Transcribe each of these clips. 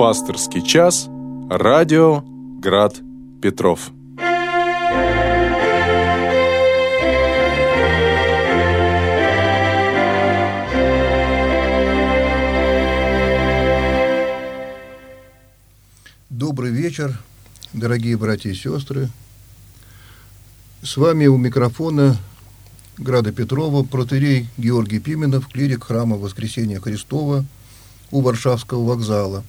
Пасторский час. Радио Град Петров. Добрый вечер, дорогие братья и сестры. С вами у микрофона Града Петрова, протерей Георгий Пименов, клирик храма Воскресения Христова у Варшавского вокзала.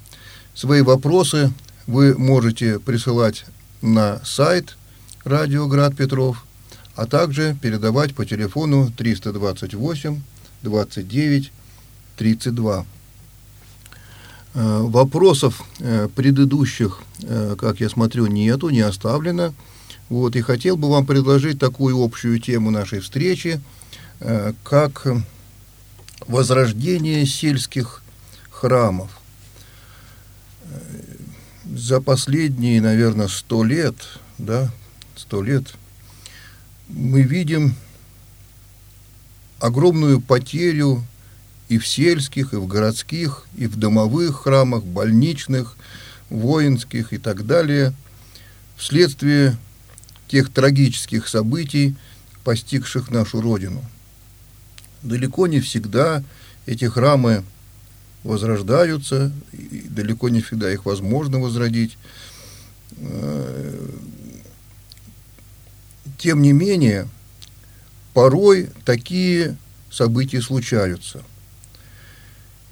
Свои вопросы вы можете присылать на сайт радио Град Петров, а также передавать по телефону 328 29 32. Вопросов э, предыдущих, э, как я смотрю, нету, не оставлено. Вот, и хотел бы вам предложить такую общую тему нашей встречи, э, как возрождение сельских храмов. За последние, наверное, сто лет, да, сто лет, мы видим огромную потерю и в сельских, и в городских, и в домовых храмах, больничных, воинских и так далее, вследствие тех трагических событий, постигших нашу Родину. Далеко не всегда эти храмы возрождаются, и далеко не всегда их возможно возродить. Э, тем не менее, порой такие события случаются.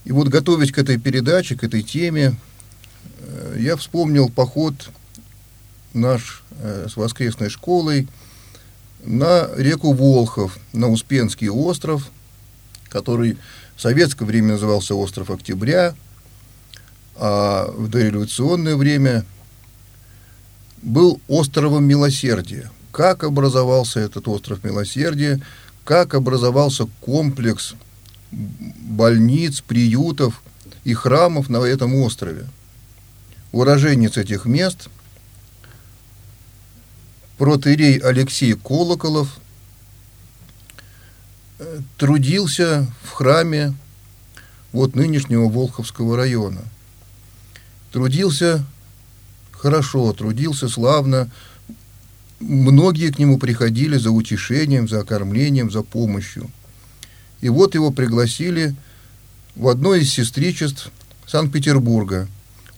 И вот готовясь к этой передаче, к этой теме, э, я вспомнил поход наш э, с воскресной школой на реку Волхов, на Успенский остров, который в советское время назывался остров Октября, а в дореволюционное время был островом Милосердия. Как образовался этот остров Милосердия, как образовался комплекс больниц, приютов и храмов на этом острове. Уроженец этих мест – протерей Алексей Колоколов трудился в храме вот нынешнего Волховского района. Трудился хорошо, трудился славно. Многие к нему приходили за утешением, за окормлением, за помощью. И вот его пригласили в одно из сестричеств Санкт-Петербурга.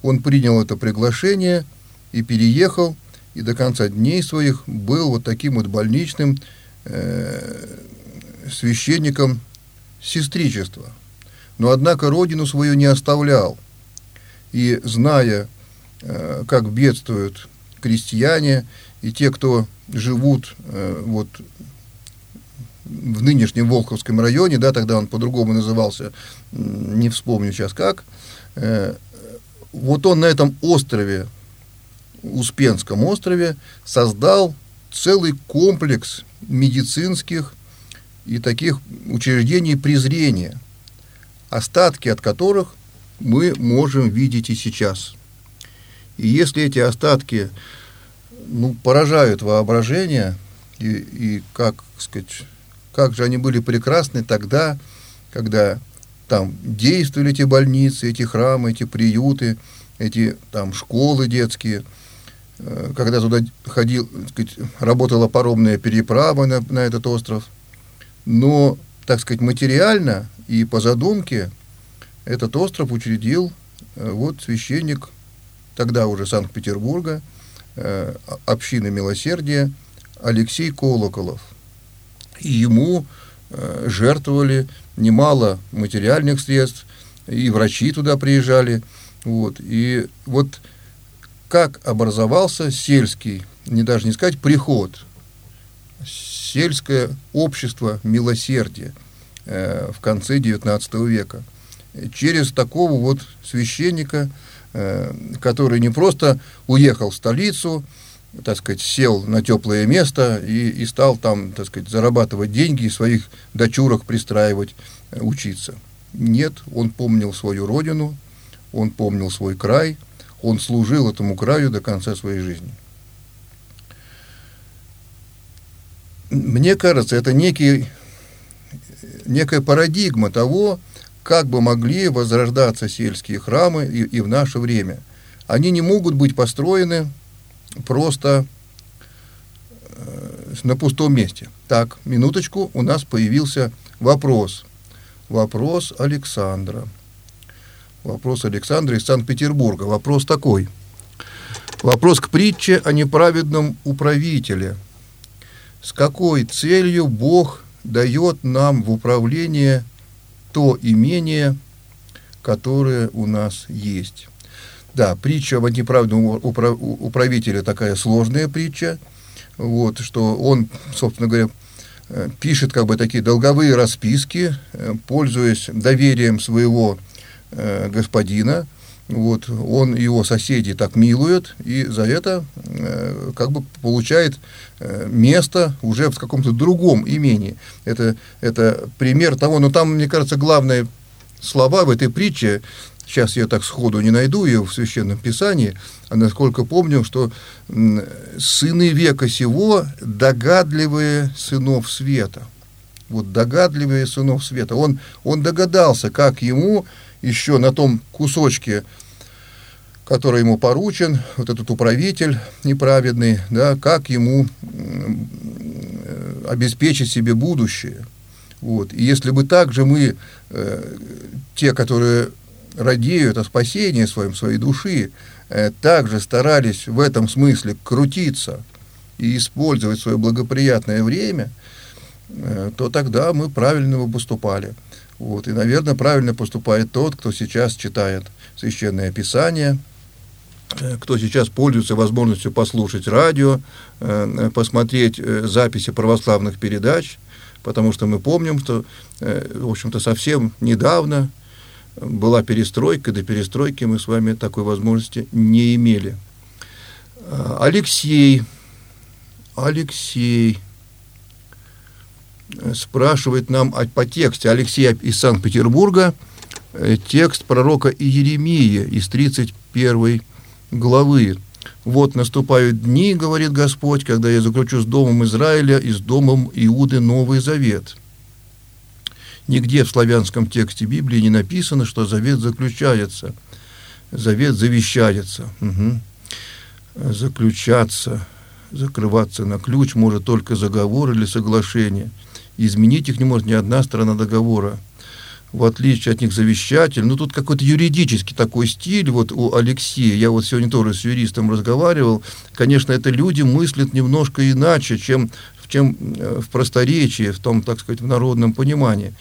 Он принял это приглашение и переехал и до конца дней своих был вот таким вот больничным э, священником сестричества. Но, однако, родину свою не оставлял. И, зная, э, как бедствуют крестьяне и те, кто живут э, вот в нынешнем Волховском районе, да, тогда он по-другому назывался, не вспомню сейчас как, э, вот он на этом острове Успенском острове создал целый комплекс медицинских и таких учреждений презрения, остатки от которых мы можем видеть и сейчас. И если эти остатки ну, поражают воображение, и, и как сказать, как же они были прекрасны тогда, когда там действовали эти больницы, эти храмы, эти приюты, эти там школы детские – Э, когда туда ходил, сказать, работала паромная переправа на, на этот остров. Но, так сказать, материально и по задумке этот остров учредил э, вот священник тогда уже Санкт-Петербурга, э, общины милосердия Алексей Колоколов. И ему жертвовали немало материальных средств, и врачи туда приезжали. Вот. И вот как образовался сельский, не даже не сказать приход, сельское общество милосердия э, в конце XIX века. Через такого вот священника, э, который не просто уехал в столицу, так сказать, сел на теплое место и, и стал там, так сказать, зарабатывать деньги и своих дочурок пристраивать, э, учиться. Нет, он помнил свою родину, он помнил свой край – он служил этому краю до конца своей жизни. Мне кажется, это некий, некая парадигма того, как бы могли возрождаться сельские храмы и, и в наше время. Они не могут быть построены просто э, на пустом месте. Так, минуточку, у нас появился вопрос. Вопрос Александра. Вопрос Александра из Санкт-Петербурга. Вопрос такой. Вопрос к притче о неправедном управителе. С какой целью Бог дает нам в управление то имение, которое у нас есть? Да, притча о неправедном управителе такая сложная притча, вот, что он, собственно говоря, э, пишет как бы такие долговые расписки, э, пользуясь доверием своего э, господина, вот, он его соседи так милует, и за это э, как бы получает э, место уже в каком-то другом имении. Это, это пример того, но там, мне кажется, главные слова в этой притче, сейчас я так сходу не найду ее в Священном Писании, а насколько помню, что сыны века сего догадливые сынов света. Вот догадливые сынов света. Он, он догадался, как ему еще на том кусочке, который ему поручен, вот этот управитель неправедный, да, как ему обеспечить себе будущее. Вот. И если бы также мы, э, те, которые радеют о спасении своем, своей души, э, также старались в этом смысле крутиться и использовать свое благоприятное время, э, то тогда мы правильно бы поступали. Вот. И, наверное, правильно поступает тот, кто сейчас читает Священное Писание, э, кто сейчас пользуется возможностью послушать радио, э, посмотреть э, записи православных передач, потому что мы помним, что, в общем-то, совсем недавно была перестройка, до перестройки мы с вами такой возможности не имели. Алексей, Алексей, спрашивает нам по тексте Алексея из Санкт-Петербурга, э, текст пророка Иеремии из 31 главы. «Вот наступают дни, — говорит Господь, — когда я заключу с домом Израиля и с домом Иуды Новый Завет». Нигде в славянском тексте Библии не написано, что завет заключается. Завет завещается. Угу. Заключаться, закрываться на ключ может только заговор или соглашение – изменить их не может ни одна сторона договора. В отличие от них завещатель, ну тут какой-то юридический такой стиль вот у Алексея, я вот сегодня тоже с юристом разговаривал, конечно, это люди мыслят немножко иначе, чем, чем э, в просторечии, в том, так сказать, в народном понимании.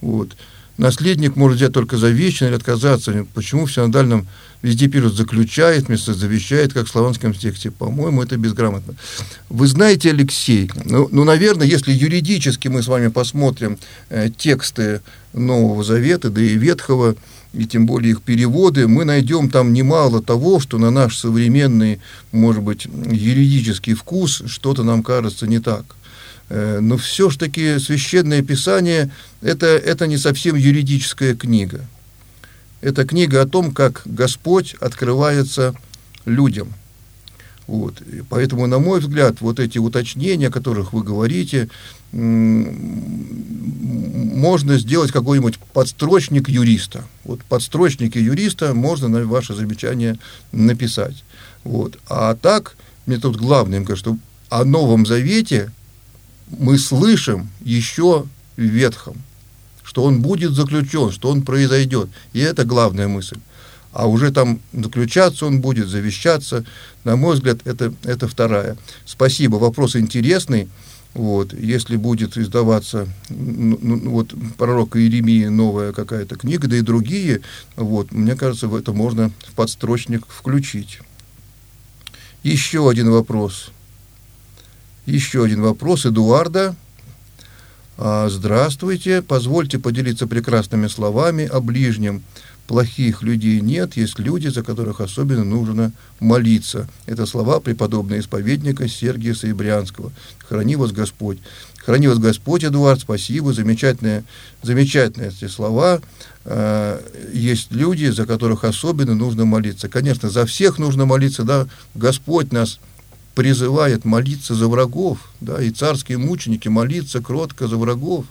Вот. Наследник может взять только завещание или отказаться. Почему в синодальном везде пишут «заключает» вместо «завещает», как в славянском тексте? По-моему, это безграмотно. Вы знаете, Алексей, ну, ну, наверное, если юридически мы с вами посмотрим э, тексты Нового Завета, да и Ветхого, и тем более их переводы, мы найдем там немало того, что на наш современный, может быть, юридический вкус что-то нам кажется не так. Э, но все ж таки священное писание это, это не совсем юридическая книга. Это книга о том, как Господь открывается людям. Вот. И поэтому, на мой взгляд, вот эти уточнения, о которых вы говорите, можно сделать какой-нибудь подстрочник юриста. Вот подстрочники юриста можно на ваше замечание написать. Вот. А так, мне тут главное, что о Новом Завете мы слышим еще в Ветхом, что он будет заключен, что он произойдет. И это главная мысль. А уже там заключаться он будет, завещаться. На мой взгляд, это, это вторая. Спасибо, вопрос интересный. Вот, если будет издаваться ну, ну, вот, пророка Иеремии новая какая-то книга, да и другие, вот, мне кажется, в это можно в подстрочник включить. Еще один вопрос. Еще один вопрос Эдуарда. А, здравствуйте, позвольте поделиться прекрасными словами о ближнем. Плохих людей нет, есть люди, за которых особенно нужно молиться. Это слова преподобного исповедника Сергия Саибрянского. Храни вас Господь. Храни вас Господь, Эдуард, спасибо, замечательные, замечательные эти слова. А, есть люди, за которых особенно нужно молиться. Конечно, за всех нужно молиться, да, Господь нас призывает молиться за врагов, да, и царские мученики молиться кротко за врагов.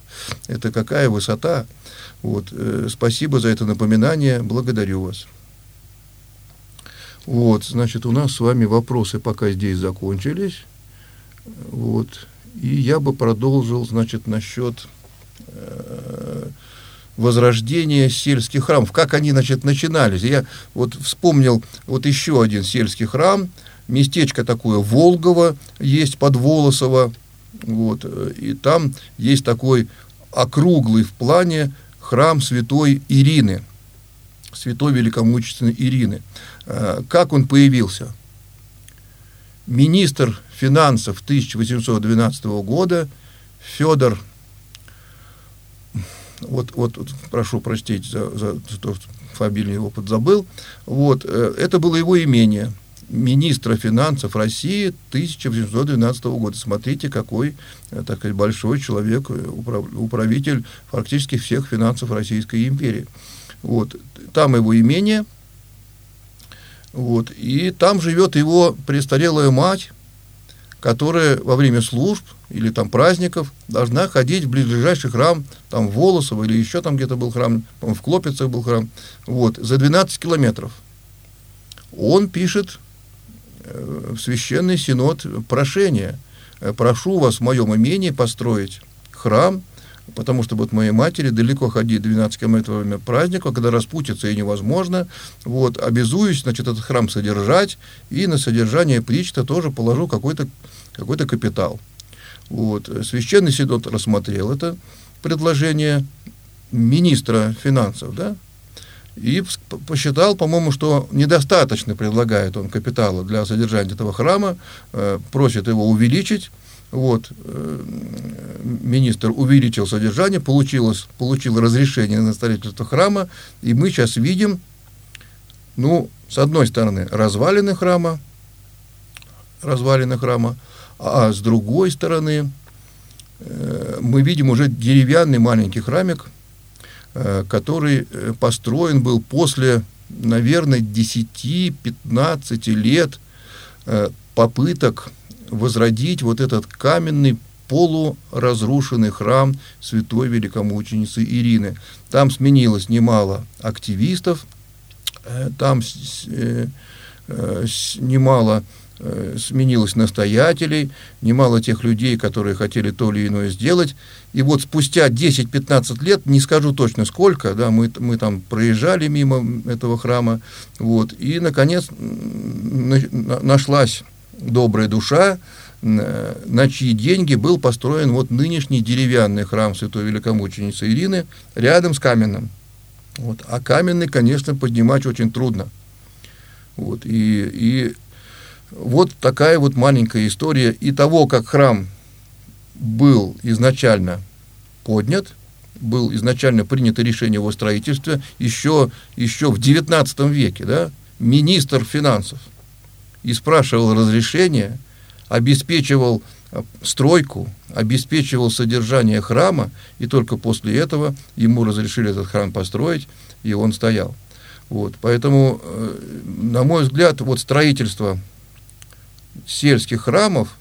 Это какая высота. Вот, э, спасибо за это напоминание, благодарю вас. Вот, значит, у нас с вами вопросы пока здесь закончились. Вот, и я бы продолжил, значит, насчет э, возрождения сельских храмов. Как они, значит, начинались. Я вот вспомнил вот еще один сельский храм, местечко такое Волгово есть под Волосово, вот, и там есть такой округлый в плане храм святой Ирины, святой великомучественной Ирины. Э, как он появился? Министр финансов 1812 года Федор вот, вот, вот прошу простить за, за, за то, что фамилию его подзабыл, вот, э, это было его имение, министра финансов России 1812 года. Смотрите, какой, э, так сказать, большой человек, э, управ, управитель фактически всех финансов Российской империи. Вот, там его имение, вот, и там живет его престарелая мать, которая во время служб или там праздников должна ходить в ближайший храм, там Волосово или еще там где-то был храм, в Клопицах был храм, вот, за 12 километров. Он пишет в священный синод прошение. «Э, прошу вас в моем имении построить храм, потому что вот моей матери далеко ходить 12 километров во время праздника, когда распутиться и невозможно. Вот, обязуюсь, значит, этот храм содержать, и на содержание причта тоже положу какой-то какой капитал. Вот. Священный Синод рассмотрел это предложение министра финансов, да, и посчитал, по-моему, что недостаточно предлагает он капитала для содержания этого храма, э, просит его увеличить. Вот, э, министр увеличил содержание, получилось, получил разрешение на строительство храма, и мы сейчас видим, ну, с одной стороны, развалины храма, развалины храма, а с другой стороны, э, мы видим уже деревянный маленький храмик, который э, построен был после, наверное, 10-15 лет попыток возродить вот этот каменный полуразрушенный храм святой великомученицы Ирины. Там сменилось немало активистов, там немало Э, сменилось настоятелей, немало тех людей, которые хотели то или иное сделать. И вот спустя 10-15 лет, не скажу точно сколько, да, мы, мы там проезжали мимо этого храма, вот, и, наконец, нашлась добрая душа, на чьи деньги был построен вот нынешний деревянный храм Святой Великомученицы Ирины рядом с каменным. Вот. А каменный, конечно, поднимать очень трудно. Вот. И, и вот такая вот маленькая история и того, как храм был изначально поднят, был изначально принято решение его строительства еще, еще в XIX веке, да, министр финансов, и спрашивал разрешение, обеспечивал э, стройку, обеспечивал содержание храма, и только после этого ему разрешили этот храм построить, и он стоял. Вот, поэтому, э, на мой взгляд, вот строительство сельских храмов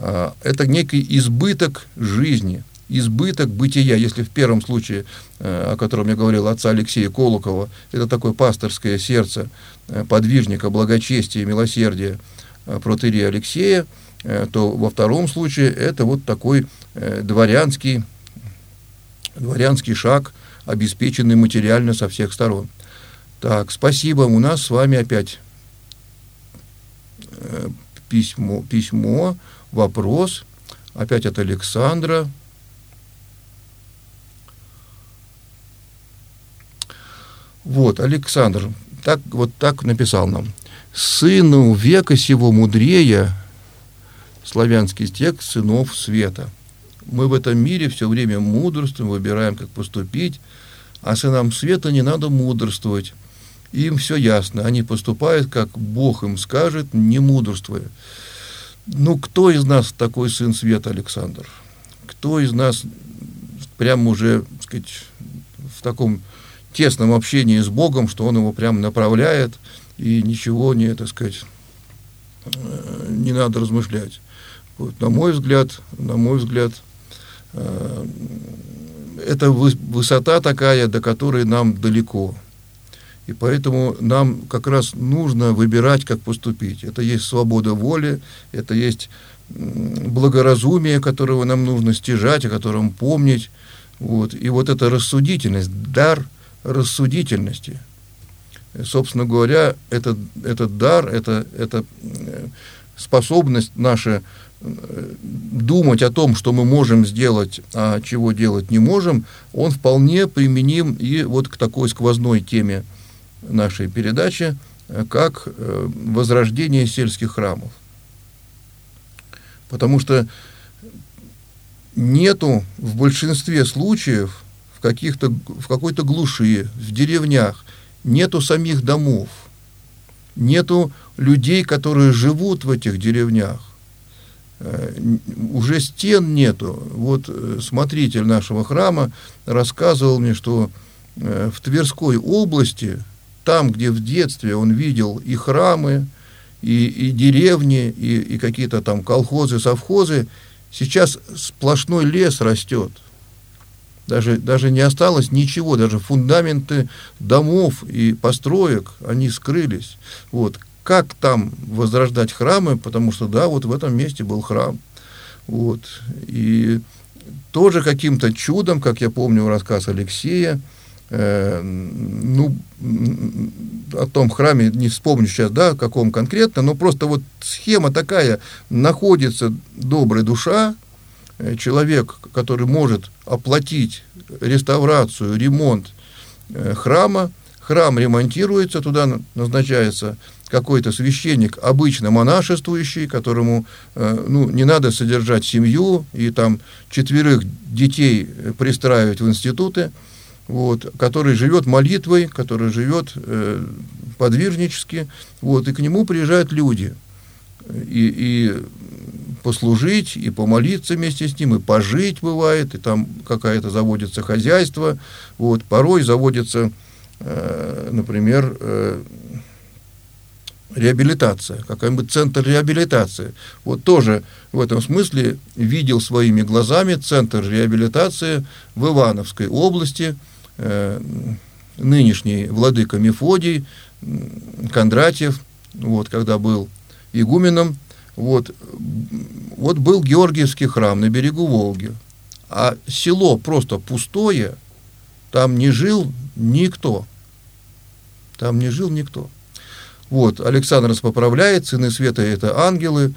а, это некий избыток жизни, избыток бытия. Если в первом случае, э, о котором я говорил, отца Алексея Колокова, это такое пасторское сердце э, подвижника, благочестия, милосердия э, протерия Алексея, то во втором случае это вот такой дворянский, дворянский шаг, обеспеченный материально со всех сторон. Так, спасибо. У нас с вами опять письмо, письмо, вопрос, опять от Александра. Вот, Александр, так, вот так написал нам. «Сыну века сего мудрее» славянский текст «сынов света». Мы в этом мире все время мудрствуем, выбираем, как поступить, а сынам света не надо мудрствовать им все ясно, они поступают, как Бог им скажет, не мудрствуя. Ну, кто из нас такой сын света, Александр? Кто из нас прямо уже, так сказать, в таком тесном общении с Богом, что он его прямо направляет и ничего не, так сказать, э, не надо размышлять. Вот, на мой взгляд, на мой взгляд, э, это высота такая, до которой нам далеко. И поэтому нам как раз нужно выбирать, как поступить. Это есть свобода воли, это есть благоразумие, которого нам нужно стяжать, о котором помнить. Вот. И вот эта рассудительность, дар рассудительности. Собственно говоря, этот, этот дар, это, это э, способность наша э, думать о том, что мы можем сделать, а чего делать не можем, он вполне применим и вот к такой сквозной теме нашей передачи, э, как возрождение сельских храмов. Потому что нету в большинстве случаев в, каких-то, в какой-то глуши, в деревнях, нету самих домов, нету людей, которые живут в этих деревнях. Э, уже стен нету. Вот э, смотритель нашего храма рассказывал мне, что э, в Тверской области, там, где в детстве он видел и храмы, и, и деревни, и, и какие-то там колхозы, совхозы, сейчас сплошной лес растет. Даже, даже не осталось ничего, даже фундаменты домов и построек, они скрылись. Вот. Как там возрождать храмы, потому что, да, вот в этом месте был храм. Вот. И тоже каким-то чудом, как я помню рассказ Алексея, э, ну, о том храме не вспомню сейчас, да, каком конкретно, но просто вот схема такая, находится добрая душа, э, человек, который может оплатить реставрацию, ремонт э, храма, храм ремонтируется, туда назначается какой-то священник, обычно монашествующий, которому э, ну, не надо содержать семью и там четверых детей пристраивать в институты, вот, который живет молитвой, который живет э, подвижнически, вот, и к нему приезжают люди. И, и послужить, и помолиться вместе с ним, и пожить бывает, и там какая-то заводится хозяйство, вот, порой заводится, э, например, э, реабилитация, какой-нибудь центр реабилитации. Вот тоже в этом смысле видел своими глазами центр реабилитации в Ивановской области – нынешний владыка Мефодий, Кондратьев, вот, когда был игуменом, вот, вот был Георгиевский храм на берегу Волги, а село просто пустое, там не жил никто, там не жил никто. Вот, Александр нас поправляет, сыны света – это ангелы,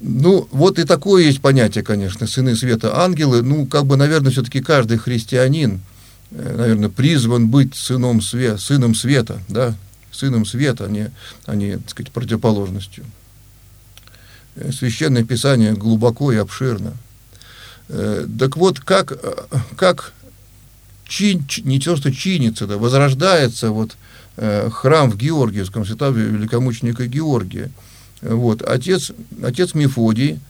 ну, вот и такое есть понятие, конечно, сыны света, ангелы. Ну, как бы, наверное, все-таки каждый христианин – Э, наверное, призван быть сыном, све сыном света, да, сыном света, а не, а не так сказать, противоположностью. Э, Священное Писание глубоко и обширно. Э, так вот, как, как чин, не то, что чинится, да, возрождается вот храм в Георгиевском, святого великомученика Георгия. Вот, отец, отец Мефодий,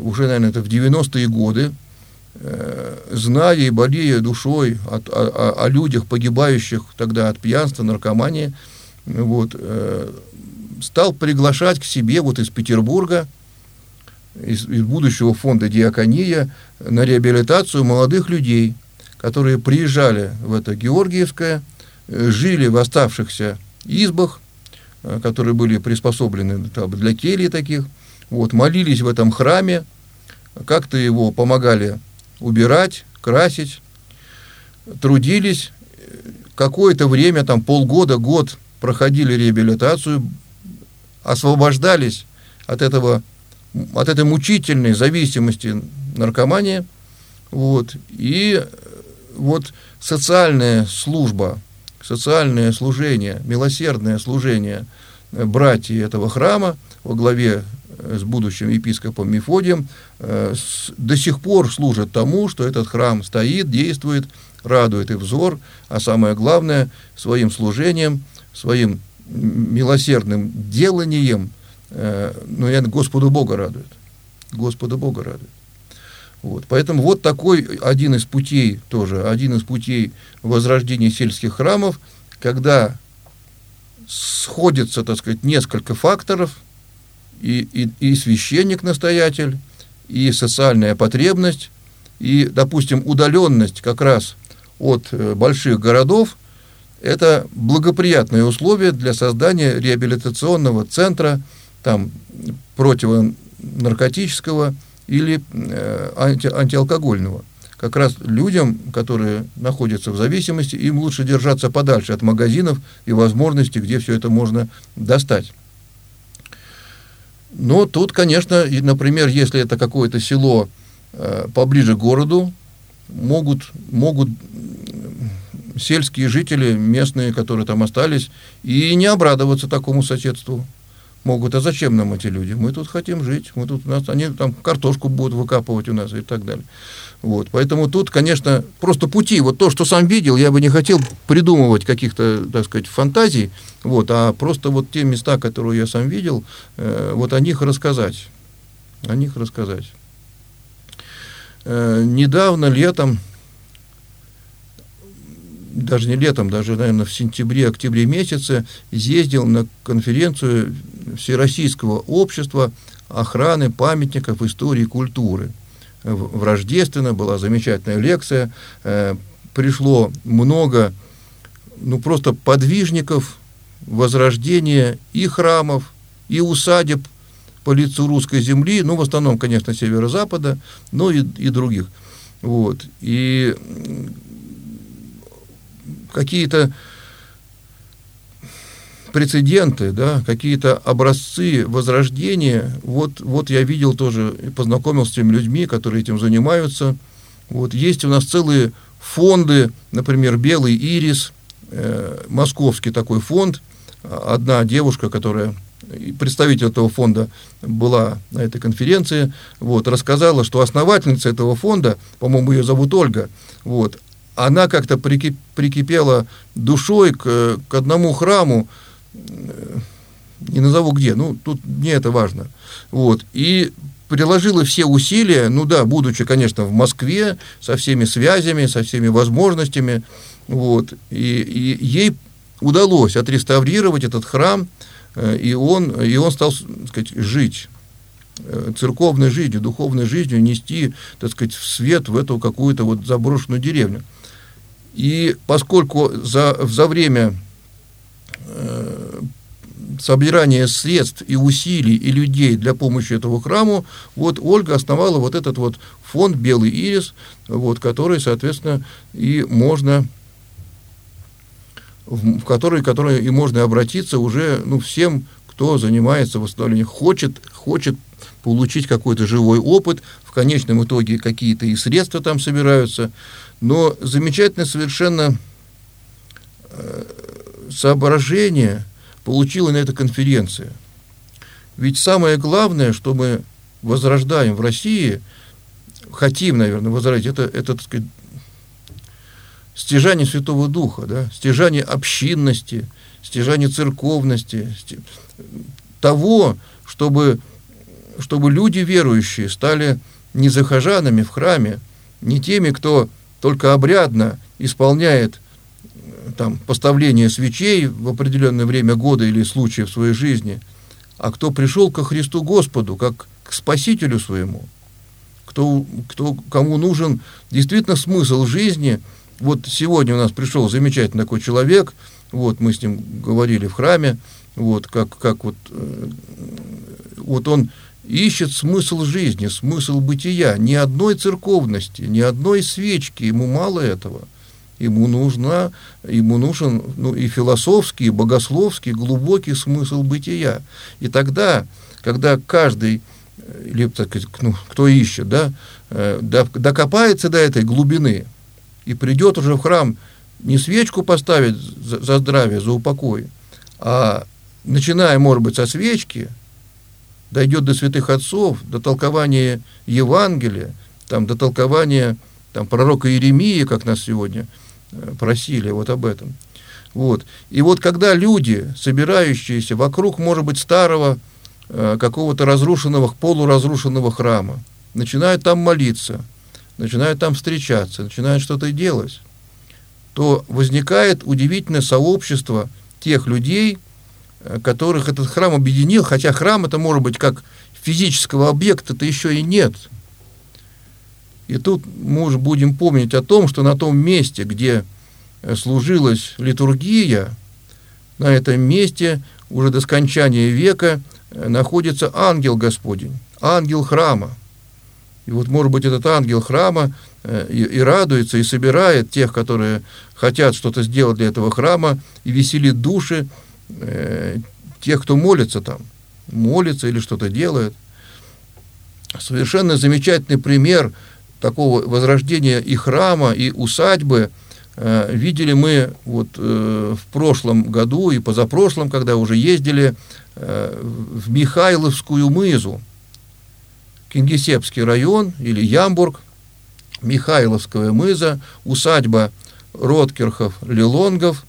уже, наверное, это в 90-е годы, Э, зная и болея душой от, о, о, людях, погибающих тогда от пьянства, наркомании, вот, э, стал приглашать к себе вот из Петербурга, из, из будущего фонда «Диакония» на реабилитацию молодых людей, которые приезжали в это Георгиевское, э, жили в оставшихся избах, которые были приспособлены для келий таких, вот, молились в этом храме, как-то его помогали убирать, красить, трудились, какое-то время, там полгода, год проходили реабилитацию, освобождались от этого, от этой мучительной зависимости наркомании, вот, и вот социальная служба, социальное служение, милосердное служение братьев этого храма во главе с будущим епископом Мефодием, э, до сих пор служат тому, что этот храм стоит, действует, радует и взор, а самое главное, своим служением, своим милосердным деланием, э, ну, я Господу Бога радует. Господа Бога радует. Вот. Поэтому вот такой один из путей тоже, один из путей возрождения сельских храмов, когда сходится, так сказать, несколько факторов – и, и, и священник-настоятель, и социальная потребность, и, допустим, удаленность как раз от э, больших городов – это благоприятные условия для создания реабилитационного центра там, противонаркотического или э, анти, антиалкогольного. Как раз людям, которые находятся в зависимости, им лучше держаться подальше от магазинов и возможностей, где все это можно достать. Но тут, конечно, например, если это какое-то село э, поближе к городу, могут, могут сельские жители, местные, которые там остались, и не обрадоваться такому соседству могут. А зачем нам эти люди? Мы тут хотим жить, мы тут у нас, они там картошку будут выкапывать у нас и так далее. Вот, поэтому тут, конечно, просто пути. Вот то, что сам видел, я бы не хотел придумывать каких-то, так сказать, фантазий, вот, а просто вот те места, которые я сам видел, э, вот о них рассказать. О них рассказать. Э, недавно, летом, даже не летом, даже, наверное, в сентябре-октябре месяце ездил на конференцию Всероссийского общества охраны памятников истории и культуры. В Рождественно была замечательная лекция, э, пришло много, ну, просто подвижников возрождения и храмов, и усадеб по лицу русской земли, ну, в основном, конечно, северо-запада, но и, и других. Вот. И какие-то прецеденты, да, какие-то образцы возрождения. Вот, вот я видел тоже, познакомился с теми людьми, которые этим занимаются. Вот есть у нас целые фонды, например, «Белый ирис», э, московский такой фонд. Одна девушка, которая представитель этого фонда была на этой конференции, вот, рассказала, что основательница этого фонда, по-моему, ее зовут Ольга, вот, она как-то прикип, прикипела душой к, к одному храму, не назову где, ну, тут не это важно, вот, и приложила все усилия, ну да, будучи, конечно, в Москве, со всеми связями, со всеми возможностями, вот, и, и ей удалось отреставрировать этот храм, э, и он, и он стал, так сказать, жить э, церковной жизнью, духовной жизнью, нести, так сказать, свет в эту какую-то вот заброшенную деревню. И поскольку за, за время э, собирания средств и усилий и людей для помощи этому храму, вот Ольга основала вот этот вот фонд «Белый ирис», вот, который, соответственно, и можно в который, который и можно обратиться уже ну, всем, кто занимается восстановлением, хочет, хочет получить какой-то живой опыт, в конечном итоге какие-то и средства там собираются, но замечательно совершенно э, соображение получила на этой конференции. Ведь самое главное, что мы возрождаем в России, хотим, наверное, возродить, это, это так сказать, стяжание Святого Духа, да, стяжание общинности, стяжание церковности, того, чтобы, чтобы люди верующие стали не захожанами в храме, не теми, кто только обрядно исполняет э, там, поставление свечей в определенное время года или случая в своей жизни, а кто пришел ко Христу Господу, как к Спасителю своему, кто, кто, кому нужен действительно смысл жизни. Вот сегодня у нас пришел замечательный такой человек, вот мы с ним говорили в храме, вот как, как вот, э, вот он ищет смысл жизни, смысл бытия. Ни одной церковности, ни одной свечки, ему мало этого. Ему, нужна, ему нужен ну, и философский, и богословский, глубокий смысл бытия. И тогда, когда каждый, или, так сказать, ну, кто ищет, да, э, докопается до этой глубины и придет уже в храм не свечку поставить за, за здравие, за упокой, а начиная, может быть, со свечки – дойдет до святых отцов, до толкования Евангелия, там, до толкования там, пророка Иеремии, как нас сегодня э, просили вот об этом. Вот. И вот когда люди, собирающиеся вокруг, может быть, старого э, какого-то разрушенного, полуразрушенного храма, начинают там молиться, начинают там встречаться, начинают что-то делать, то возникает удивительное сообщество тех людей, которых этот храм объединил, хотя храм это может быть как физического объекта-то еще и нет. И тут мы уже будем помнить о том, что на том месте, где служилась литургия, на этом месте уже до скончания века находится ангел Господень, ангел храма. И вот, может быть, этот ангел храма э, и, и радуется, и собирает тех, которые хотят что-то сделать для этого храма, и веселит души э, тех, кто молится там, молится или что-то делает. Совершенно замечательный пример такого возрождения и храма, и усадьбы э, видели мы вот э, в прошлом году и позапрошлом, когда уже ездили э, в Михайловскую мызу, Кингисеппский район или Ямбург, Михайловская мыза, усадьба Роткерхов, Лилонгов,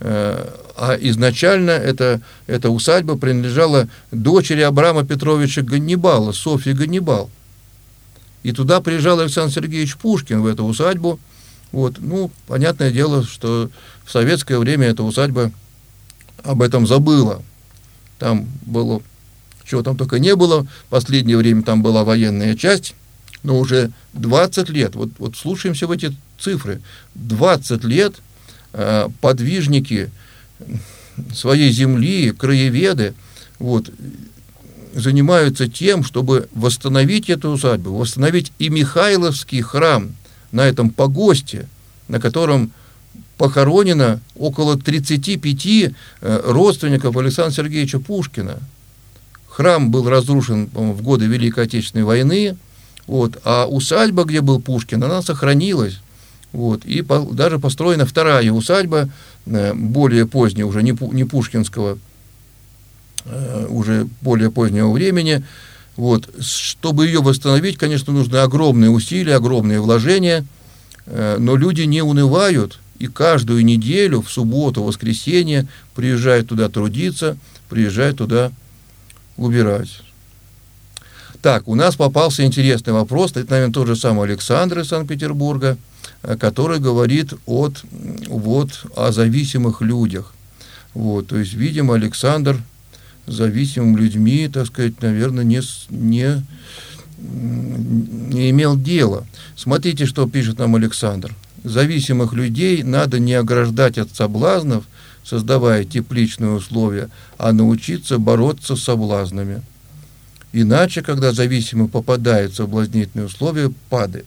э, а изначально эта, эта усадьба принадлежала дочери Абрама Петровича Ганнибала, Софье Ганнибал. И туда приезжал Александр Сергеевич Пушкин в эту усадьбу. Вот, ну, понятное дело, что в советское время эта усадьба об этом забыла. Там было чего там только не было. В последнее время там была военная часть, но уже 20 лет, вот, вот слушаемся в эти цифры, 20 лет э, подвижники своей земли, краеведы, вот, занимаются тем, чтобы восстановить эту усадьбу, восстановить и Михайловский храм на этом погосте, на котором похоронено около 35 э, родственников Александра Сергеевича Пушкина. Храм был разрушен в годы Великой Отечественной войны, вот, а усадьба, где был Пушкин, она сохранилась. Вот, и по, даже построена вторая усадьба, э, более поздняя, уже не, не пушкинского, э, уже более позднего времени. Вот, чтобы ее восстановить, конечно, нужны огромные усилия, огромные вложения, э, но люди не унывают, и каждую неделю, в субботу, воскресенье, приезжают туда трудиться, приезжают туда убирать. Так, у нас попался интересный вопрос, это, наверное, тот же самый Александр из Санкт-Петербурга, который говорит от, вот, о зависимых людях. Вот, то есть, видимо, Александр с зависимыми людьми, так сказать, наверное, не, не, не имел дела. Смотрите, что пишет нам Александр. Зависимых людей надо не ограждать от соблазнов, создавая тепличные условия, а научиться бороться с соблазнами. Иначе, когда зависимый попадает в соблазнительные условия, падает.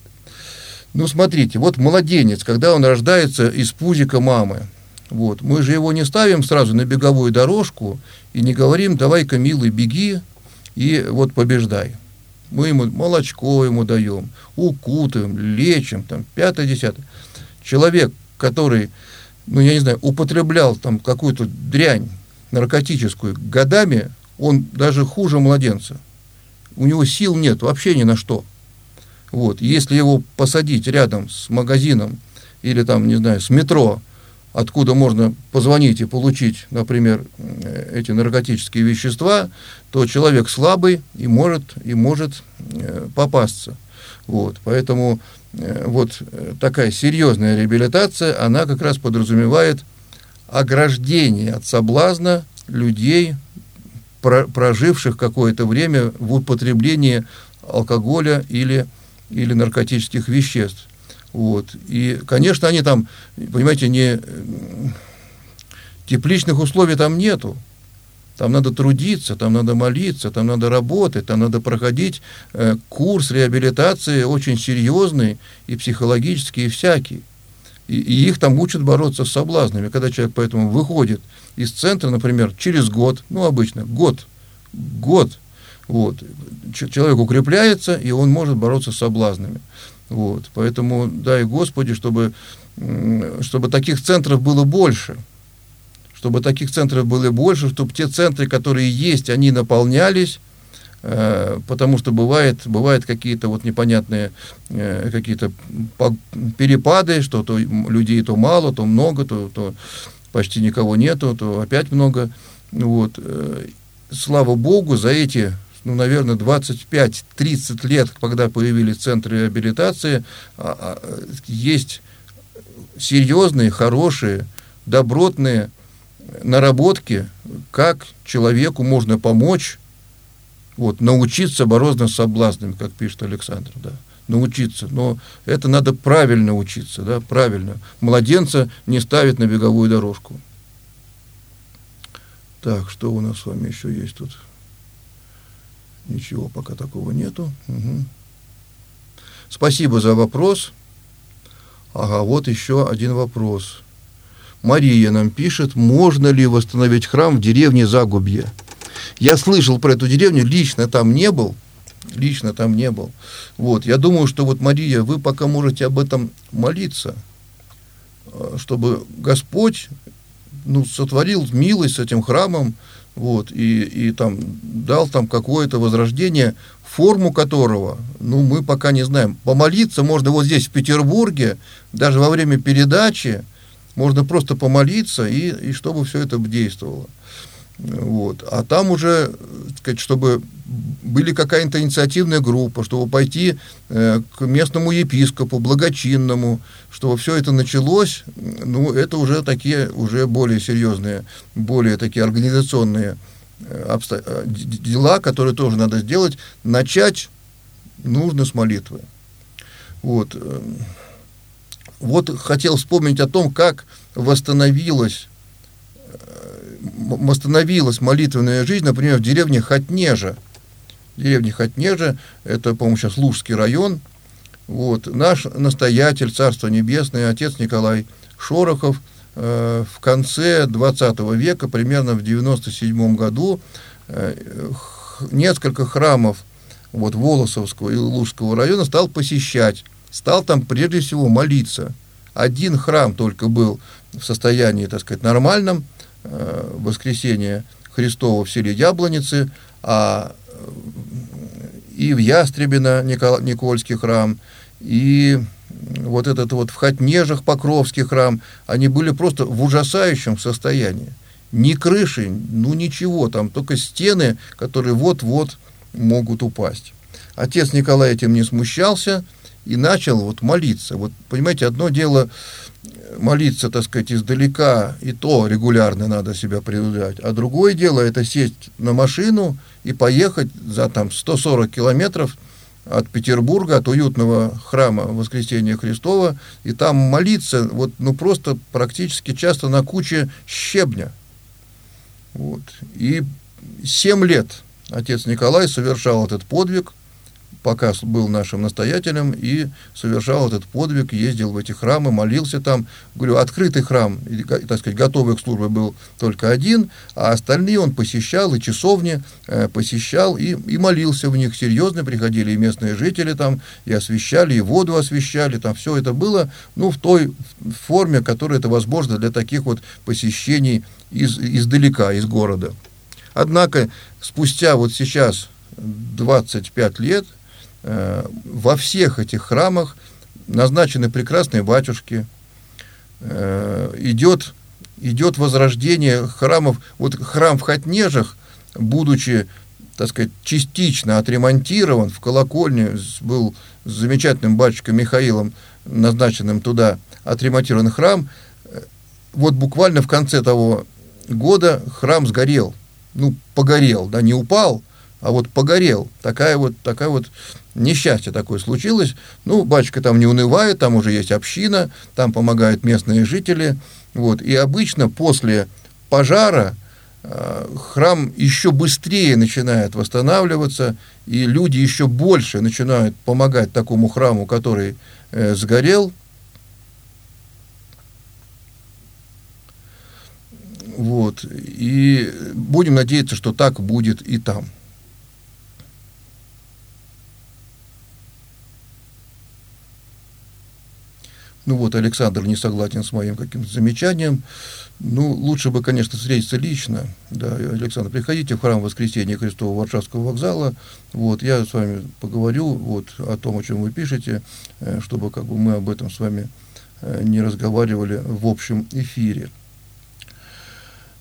Ну, смотрите, вот младенец, когда он рождается из пузика мамы, вот, мы же его не ставим сразу на беговую дорожку и не говорим, давай-ка, милый, беги и вот побеждай. Мы ему молочко ему даем, укутываем, лечим, там, пятое-десятое. Человек, который ну, я не знаю, употреблял там какую-то дрянь наркотическую годами, он даже хуже младенца. У него сил нет вообще ни на что. Вот. Если его посадить рядом с магазином или там, не знаю, с метро, откуда можно позвонить и получить, например, эти наркотические вещества, то человек слабый и может, и может э, попасться. Вот. Поэтому Э, вот э, такая серьезная реабилитация, она как раз подразумевает ограждение от соблазна людей, проживших какое-то время в употреблении алкоголя или, или наркотических веществ. Вот. И, конечно, они там, понимаете, не тепличных условий там нету. Там надо трудиться, там надо молиться, там надо работать, там надо проходить э, курс реабилитации очень серьезный и психологический, и всякий. И, и их там учат бороться с соблазнами. Когда человек поэтому выходит из центра, например, через год, ну, обычно, год, год, вот, человек укрепляется, и он может бороться с соблазнами. Вот, поэтому дай Господи, чтобы, чтобы таких центров было больше – чтобы таких центров было больше, чтобы те центры, которые есть, они наполнялись, э, потому что бывает, бывают какие-то вот непонятные э, какие-то перепады, что то людей то мало, то много, то, то почти никого нету, то опять много. Вот. Э, слава Богу, за эти, ну, наверное, 25-30 лет, когда появились центры реабилитации, а, а, есть серьезные, хорошие, добротные наработки, как человеку можно помочь вот, научиться бороться с соблазнами, как пишет Александр, да, научиться. Но это надо правильно учиться, да, правильно. Младенца не ставить на беговую дорожку. Так, что у нас с вами еще есть тут? Ничего пока такого нету. Угу. Спасибо за вопрос. Ага, вот еще один вопрос. Мария нам пишет, можно ли восстановить храм в деревне Загубье? Я слышал про эту деревню, лично там не был, лично там не был. Вот, я думаю, что вот, Мария, вы пока можете об этом молиться, э, чтобы Господь ну, сотворил милость с этим храмом, вот, и, и там дал там какое-то возрождение, форму которого, ну, мы пока не знаем. Помолиться можно вот здесь, в Петербурге, даже во время передачи, можно просто помолиться, и, и чтобы все это действовало. Вот. А там уже, сказать, чтобы были какая-то инициативная группа, чтобы пойти э, к местному епископу, благочинному, чтобы все это началось, ну, это уже такие, уже более серьезные, более такие организационные э, обсто... Э, дела, которые тоже надо сделать. Начать нужно с молитвы. Вот. Э, вот хотел вспомнить о том, как восстановилась восстановилась молитвенная жизнь, например, в деревне Хотнежа. В деревне Хотнежа, это, по-моему, сейчас Лужский район. Вот, наш настоятель, Царство Небесное, отец Николай Шорохов, э, в конце 20 века, примерно в 97 году, э, несколько храмов вот, Волосовского и Лужского района стал посещать, стал там прежде всего молиться. Один храм только был в состоянии, так сказать, нормальном, воскресения Христова в селе Яблоницы, а э, и в Ястребино Никол, Никольский храм, и вот этот вот в Хотнежах Покровский храм, они были просто в ужасающем состоянии. Ни крыши, ну ничего, там только стены, которые вот-вот могут упасть. Отец Николай этим не смущался и начал вот молиться. Вот, понимаете, одно дело молиться, так сказать, издалека, и то регулярно надо себя принуждать. А другое дело это сесть на машину и поехать за там 140 километров от Петербурга, от уютного храма Воскресения Христова, и там молиться, вот, ну, просто практически часто на куче щебня. Вот. И семь лет отец Николай совершал этот подвиг, пока был нашим настоятелем и совершал этот подвиг, ездил в эти храмы, молился там. Говорю, открытый храм, так сказать, готовый к службе был только один, а остальные он посещал, и часовни э, посещал, и, и молился в них серьезно. Приходили и местные жители там, и освещали, и воду освещали, там все это было, ну, в той форме, которая это возможно для таких вот посещений из, издалека, из города. Однако, спустя вот сейчас 25 лет, во всех этих храмах назначены прекрасные батюшки, э, идет, идет возрождение храмов. Вот храм в Хотнежах, будучи, так сказать, частично отремонтирован, в колокольне был замечательным батюшкой Михаилом, назначенным туда, отремонтирован храм, э, вот буквально в конце того года храм сгорел. Ну, погорел, да, не упал, а вот погорел. Такая вот, такая вот несчастье такое случилось. Ну, батюшка там не унывает, там уже есть община, там помогают местные жители. Вот. И обычно после пожара э, храм еще быстрее начинает восстанавливаться, и люди еще больше начинают помогать такому храму, который э, сгорел. Вот. И будем надеяться, что так будет и там. Ну вот, Александр не согласен с моим каким-то замечанием. Ну, лучше бы, конечно, встретиться лично. Да, Александр, приходите в храм Воскресения Христова Варшавского вокзала. Вот, я с вами поговорю вот, о том, о чем вы пишете, э, чтобы как бы мы об этом с вами э, не разговаривали в общем эфире.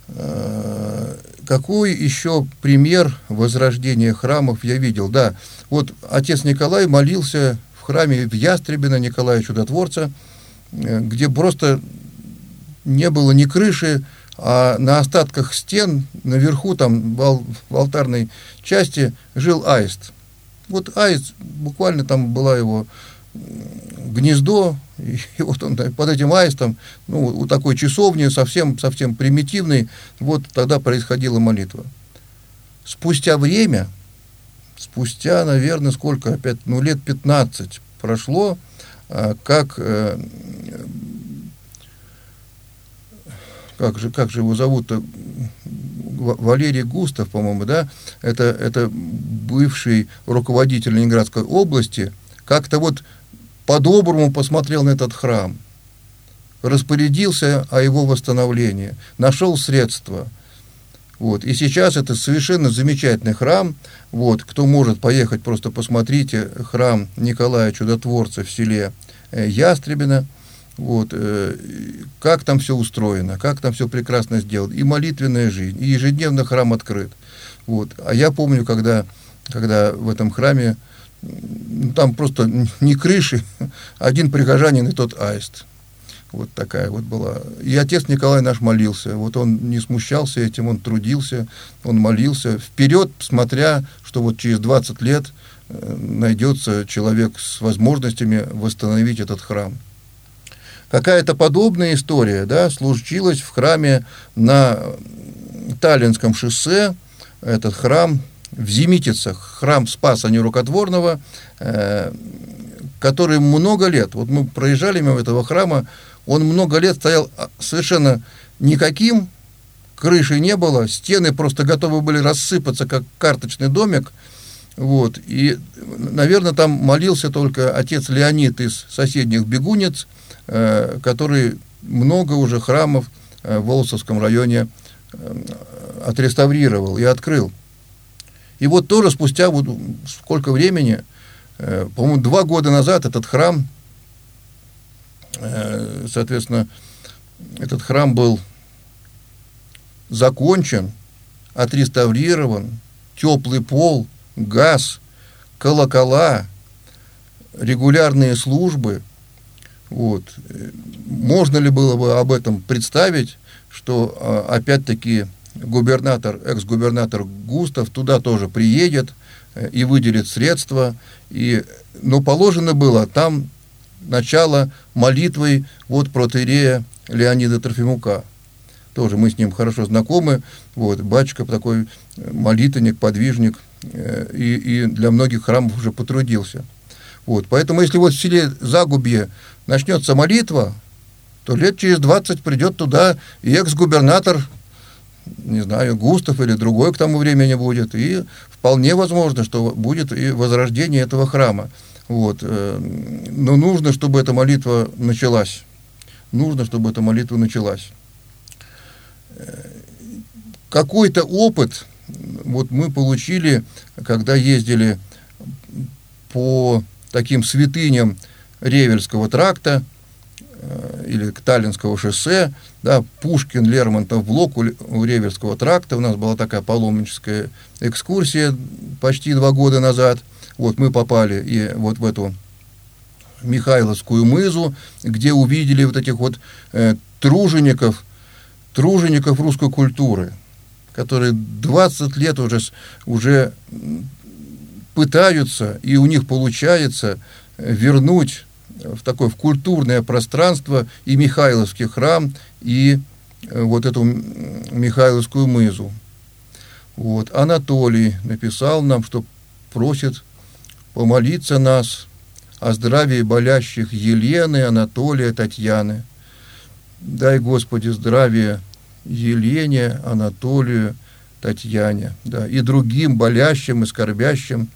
Э, какой еще пример возрождения храмов я видел? Да, вот отец Николай молился в храме в Ястребино Николая Чудотворца – где просто не было ни крыши, а на остатках стен, наверху, там, в, алтарной части, жил аист. Вот аист, буквально там была его гнездо, и, вот он под этим аистом, ну, у такой часовни, совсем, совсем примитивной, вот тогда происходила молитва. Спустя время, спустя, наверное, сколько опять, ну, лет 15 прошло, как э, как же, как же его зовут-то, Валерий Густав, по-моему, да, это, это бывший руководитель Ленинградской области, как-то вот по-доброму посмотрел на этот храм, распорядился о его восстановлении, нашел средства. Вот. И сейчас это совершенно замечательный храм. Вот. Кто может поехать, просто посмотрите храм Николая Чудотворца в селе э, Ястребино – вот, э, как там все устроено, как там все прекрасно сделано. И молитвенная жизнь, и ежедневно храм открыт. Вот. А я помню, когда, когда в этом храме, там просто не крыши, один прихожанин и тот аист. Вот такая вот была. И отец Николай наш молился. Вот он не смущался этим, он трудился, он молился. Вперед, смотря, что вот через 20 лет э, найдется человек с возможностями восстановить этот храм. Какая-то подобная история да, случилась в храме на Таллинском шоссе, этот храм в Зимитицах, храм Спаса Нерукотворного, э, который много лет, вот мы проезжали мимо этого храма, он много лет стоял а, совершенно никаким, крыши не было, стены просто готовы были рассыпаться, как карточный домик, вот, и, наверное, там молился только отец Леонид из соседних бегунец, Э, который много уже храмов э, в Волосовском районе э, отреставрировал и открыл. И вот тоже спустя вот сколько времени, по-моему, два года назад этот храм, соответственно, этот храм был закончен, отреставрирован, теплый пол, газ, колокола, регулярные службы – вот. Можно ли было бы об этом представить, что а, опять-таки губернатор, экс-губернатор Густав туда тоже приедет э, и выделит средства. И, но положено было там начало молитвой вот протеерея Леонида Трофимука. Тоже мы с ним хорошо знакомы. Вот, батюшка такой молитвенник, подвижник, э, и, и для многих храмов уже потрудился. Вот, поэтому если вот в селе Загубье начнется молитва, то лет через 20 придет туда и экс-губернатор, не знаю, Густав или другой к тому времени будет, и вполне возможно, что будет и возрождение этого храма. Вот. Э, но нужно, чтобы эта молитва началась. Нужно, чтобы эта молитва началась. Э, какой-то опыт вот мы получили, когда ездили по таким святыням Ревельского тракта э, или Таллинского шоссе, да, Пушкин, Лермонтов, Блок у, Ревельского тракта. У нас была такая паломническая экскурсия почти два года назад. Вот мы попали и вот в эту Михайловскую мызу, где увидели вот этих вот э, тружеников, тружеников русской культуры, которые 20 лет уже, уже пытаются, и у них получается э, вернуть в такое в культурное пространство и Михайловский храм, и э, вот эту Михайловскую мызу. Вот. Анатолий написал нам, что просит помолиться нас о здравии болящих Елены, Анатолия, Татьяны. Дай, Господи, здравия Елене, Анатолию, Татьяне, да, и другим болящим и скорбящим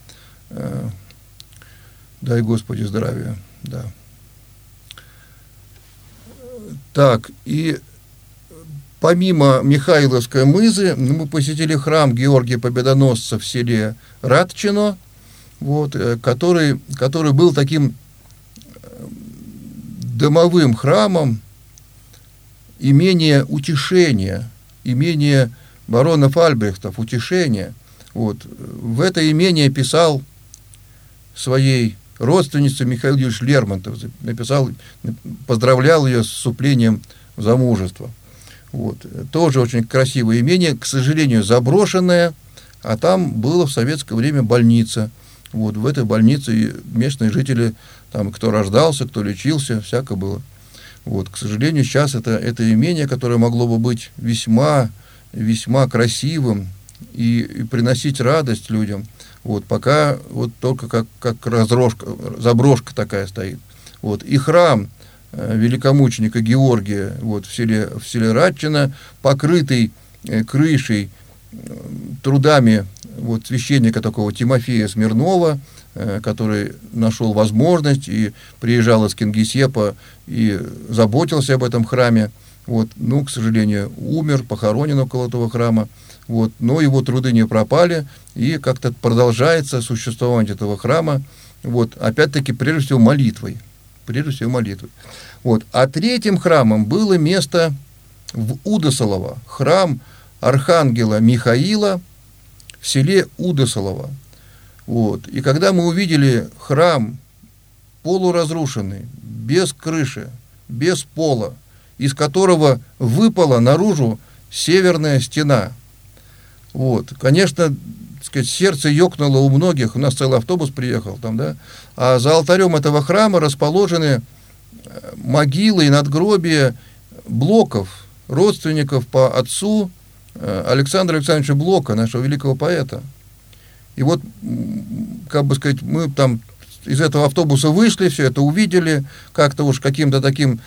Э, дай Господи здравия, да. Так, и помимо Михайловской мызы, мы посетили храм Георгия Победоносца в селе Радчино, вот, э, который, который был таким э, домовым храмом имения утешения, имения баронов Альбрехтов, утешения. Вот. В это имение писал своей родственнице Михаил Юрьевич Лермонтов написал, поздравлял ее с вступлением в замужество. Вот. Тоже очень красивое имение, к сожалению, заброшенное, а там было в советское время больница. Вот в этой больнице местные жители, там, кто рождался, кто лечился, всякое было. Вот, к сожалению, сейчас это, это имение, которое могло бы быть весьма, весьма красивым и, и приносить радость людям, вот, пока вот только как, как разрожка, заброшка такая стоит. Вот, и храм э, великомученика Георгия вот, в, селе, в селе Радчина, покрытый э, крышей, э, трудами вот, священника такого Тимофея Смирнова, Э, который нашел возможность и приезжал из Кингисепа и заботился об этом храме. Вот, ну, к сожалению, умер, похоронен около этого храма. Вот, но его труды не пропали, и как-то продолжается существование этого храма. Вот, опять-таки, прежде всего, молитвой. Прежде всего, молитвой. Вот. А третьим храмом было место в Удосолово, храм архангела Михаила в селе Удосолово. Вот. И когда мы увидели храм полуразрушенный, без крыши, без пола, из которого выпала наружу северная стена. Вот. Конечно, сказать, сердце ёкнуло у многих, у нас целый автобус приехал там, да, а за алтарем этого храма расположены э, могилы и надгробия блоков, родственников по отцу Александра Александровича Блока, нашего великого поэта. И вот, как бы сказать, мы там из этого автобуса вышли, все это увидели, как-то уж каким-то таким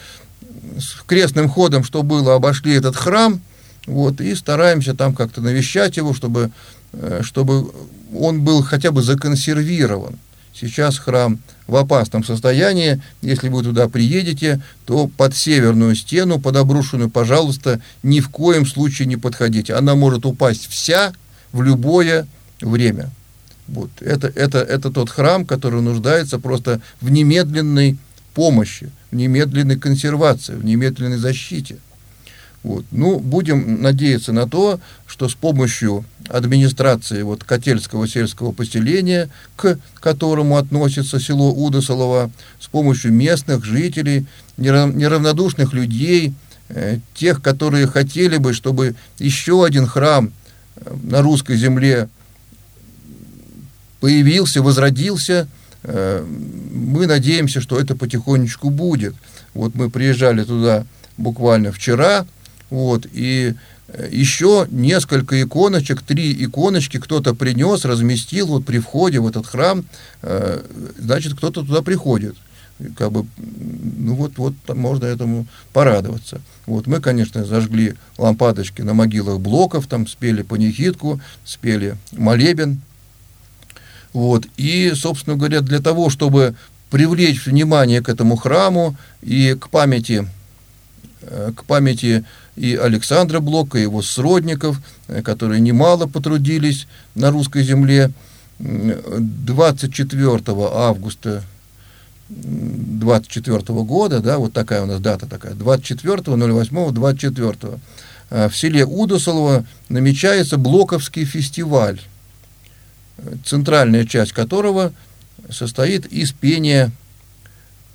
крестным ходом, что было, обошли этот храм, вот, и стараемся там как-то навещать его, чтобы, э, чтобы он был хотя бы законсервирован. Сейчас храм в опасном состоянии. Если вы туда приедете, то под северную стену, под обрушенную, пожалуйста, ни в коем случае не подходите. Она может упасть вся в любое время. Вот. Это, это, это тот храм, который нуждается просто в немедленной помощи, в немедленной консервации, в немедленной защите. Вот. Ну, будем надеяться на то, что с помощью администрации вот, Котельского сельского поселения, к которому относится село Удосолово, с помощью местных жителей, неравнодушных людей, э, тех, которые хотели бы, чтобы еще один храм э, на русской земле появился, возродился. Э, мы надеемся, что это потихонечку будет. Вот мы приезжали туда буквально вчера, вот, и э, еще несколько иконочек, три иконочки кто-то принес, разместил вот при входе в этот храм, э, значит, кто-то туда приходит. Как бы, ну вот, вот можно этому порадоваться. Вот мы, конечно, зажгли лампадочки на могилах блоков, там спели панихидку, спели молебен, вот. И, собственно говоря, для того, чтобы привлечь внимание к этому храму и к памяти, э, к памяти и Александра Блока, и его сродников, э, которые немало потрудились на русской земле, 24 августа 24 года, да, вот такая у нас дата такая, 24 08 24 в селе Удосолово намечается Блоковский фестиваль центральная часть которого состоит из пения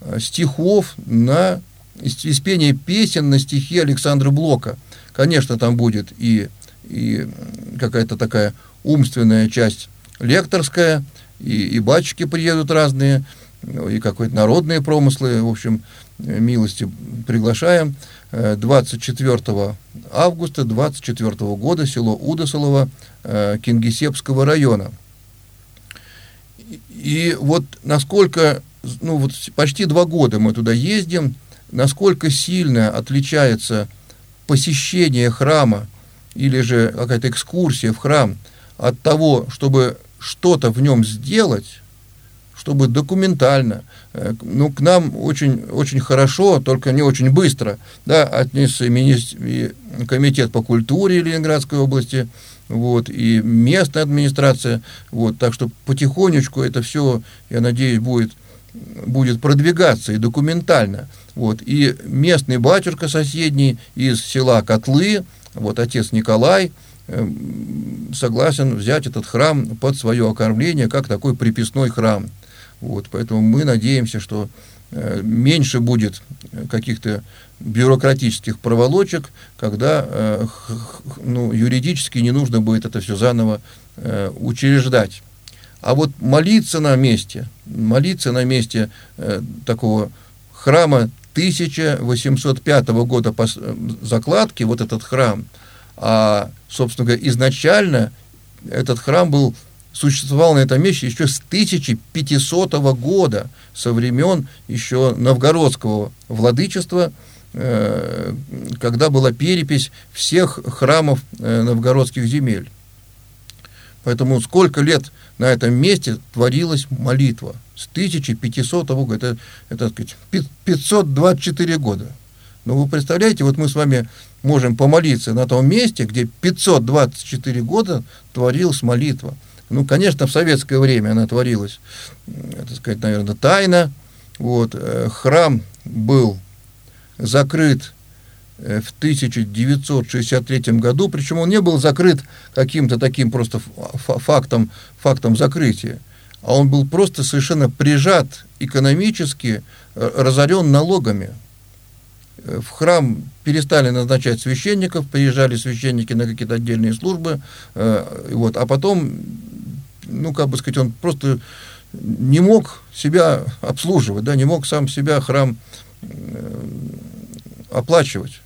э, стихов на из пения песен на стихи Александра Блока. Конечно, там будет и, и какая-то такая умственная часть лекторская, и, и батюшки приедут разные, и какие-то народные промыслы, в общем, милости приглашаем. 24 э, августа 24 года село Удосолово э, Кингисеппского района. И вот насколько, ну вот почти два года мы туда ездим, насколько сильно отличается посещение храма или же какая-то экскурсия в храм от того, чтобы что-то в нем сделать, чтобы документально, э, ну, к нам очень, очень хорошо, только не очень быстро, да, отнесся и комитет по культуре Ленинградской области, вот, и местная администрация, вот, так что потихонечку это все, я надеюсь, будет, будет продвигаться и документально, вот, и местный батюшка соседний из села Котлы, вот, отец Николай, эм, согласен взять этот храм под свое окормление, как такой приписной храм, вот, поэтому мы надеемся, что э, меньше будет каких-то бюрократических проволочек, когда э, ну, юридически не нужно будет это все заново э, учреждать. А вот молиться на месте, молиться на месте э, такого храма 1805 года по закладке, вот этот храм, а, собственно говоря, изначально этот храм был существовал на этом месте еще с 1500 года, со времен еще новгородского владычества, э, когда была перепись всех храмов э, новгородских земель. Поэтому сколько лет на этом месте творилась молитва. С 1500 года, это, это сказать, 524 года. Но ну, вы представляете, вот мы с вами можем помолиться на том месте, где 524 года творилась молитва. Ну, конечно, в советское время она творилась, так сказать, наверное, тайно. Вот, э, храм был закрыт в 1963 году, причем он не был закрыт каким-то таким просто фактом, фактом закрытия, а он был просто совершенно прижат экономически, э, разорен налогами. В храм перестали назначать священников, приезжали священники на какие-то отдельные службы, вот, а потом ну, как бы сказать, он просто не мог себя обслуживать, да, не мог сам себя храм э, оплачивать.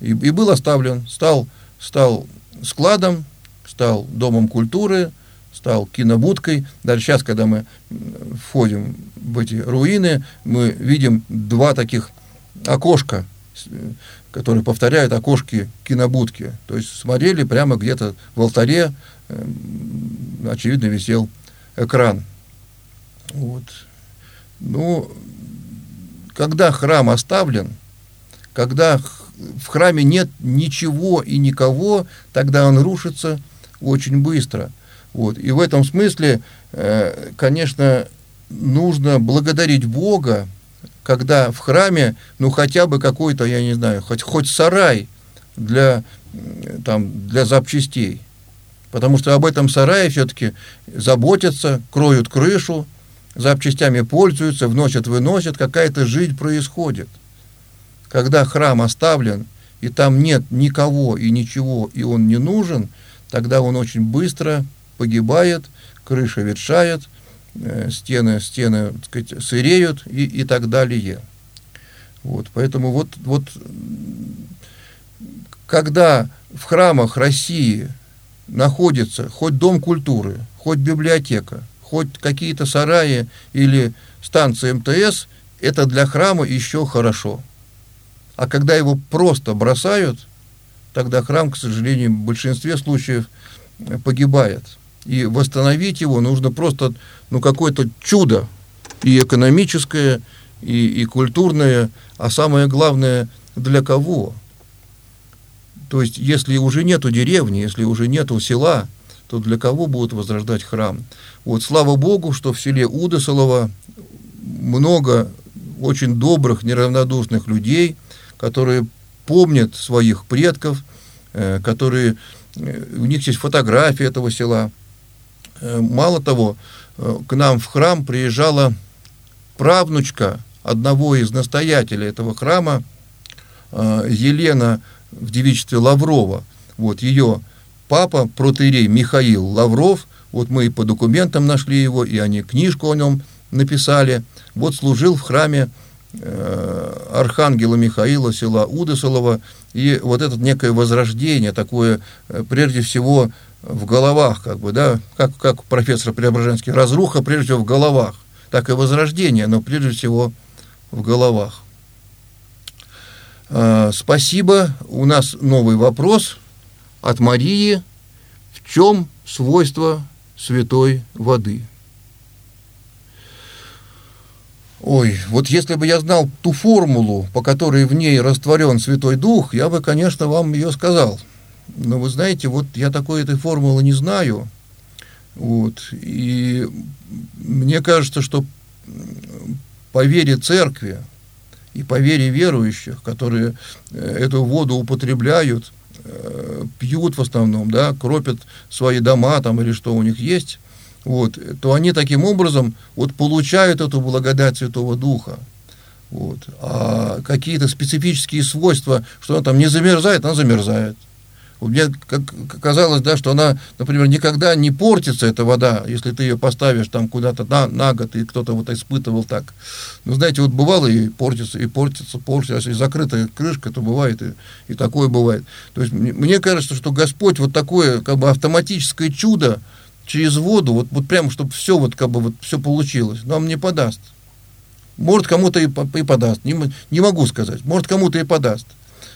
И, и был оставлен, стал, стал складом, стал домом культуры, стал кинобудкой. Даже сейчас, когда мы входим в эти руины, мы видим два таких окошка, которые повторяют окошки кинобудки. То есть смотрели прямо где-то в алтаре Эм, очевидно, висел экран. Вот. Ну, когда храм оставлен, когда в храме нет ничего и никого, тогда он рушится очень быстро. Вот. И в этом смысле, э, конечно, нужно благодарить Бога, когда в храме, ну, хотя бы какой-то, я не знаю, хоть, хоть сарай для, там, для запчастей. Потому что об этом сарае все-таки заботятся, кроют крышу, запчастями пользуются, вносят, выносят, какая-то жизнь происходит. Когда храм оставлен, и там нет никого и ничего, и он не нужен, тогда он очень быстро погибает, крыша ветшает, э, стены, стены так сказать, сыреют и, и так далее. Вот, поэтому вот, вот когда в храмах России находится хоть дом культуры, хоть библиотека, хоть какие-то сараи или станции МТС, это для храма еще хорошо. А когда его просто бросают, тогда храм, к сожалению, в большинстве случаев погибает. И восстановить его нужно просто ну, какое-то чудо, и экономическое, и, и культурное, а самое главное, для кого? То есть, если уже нету деревни, если уже нету села, то для кого будут возрождать храм? Вот слава Богу, что в селе Удосолово много очень добрых, неравнодушных людей, которые помнят своих предков, э, которые, э, у них есть фотографии этого села. Э, мало того, к нам в храм приезжала правнучка одного из настоятелей этого храма, Елена в девичестве Лаврова. Вот ее папа, протеерей Михаил Лавров, вот мы и по документам нашли его, и они книжку о нем написали. Вот служил в храме Архангела Михаила, села Удосолова, и вот это некое возрождение, такое, э, прежде всего, в головах, как бы, да, как, как профессор Преображенский, разруха, прежде всего, в головах, так и возрождение, но прежде всего в головах. Э, спасибо. У нас новый вопрос от Марии. В чем свойство святой воды? Ой, вот если бы я знал ту формулу, по которой в ней растворен Святой Дух, я бы, конечно, вам ее сказал. Но вы знаете, вот я такой этой формулы не знаю. Вот, и мне кажется, что по вере церкви, и по вере верующих, которые э, эту воду употребляют, э, пьют в основном, да, кропят свои дома там или что у них есть, вот, то они таким образом вот получают эту благодать Святого Духа. Вот. А какие-то специфические свойства, что она там не замерзает, она замерзает. Мне как казалось, да, что она, например, никогда не портится, эта вода, если ты ее поставишь там куда-то на, на год, и кто-то вот испытывал так. Ну, знаете, вот бывало и портится, и портится, портится, если закрытая крышка, то бывает, и, и такое бывает. То есть мне, мне кажется, что Господь вот такое как бы автоматическое чудо через воду, вот, вот прямо, чтобы все вот как бы вот все получилось, нам не подаст. Может, кому-то и, и подаст, не, не могу сказать, может, кому-то и подаст.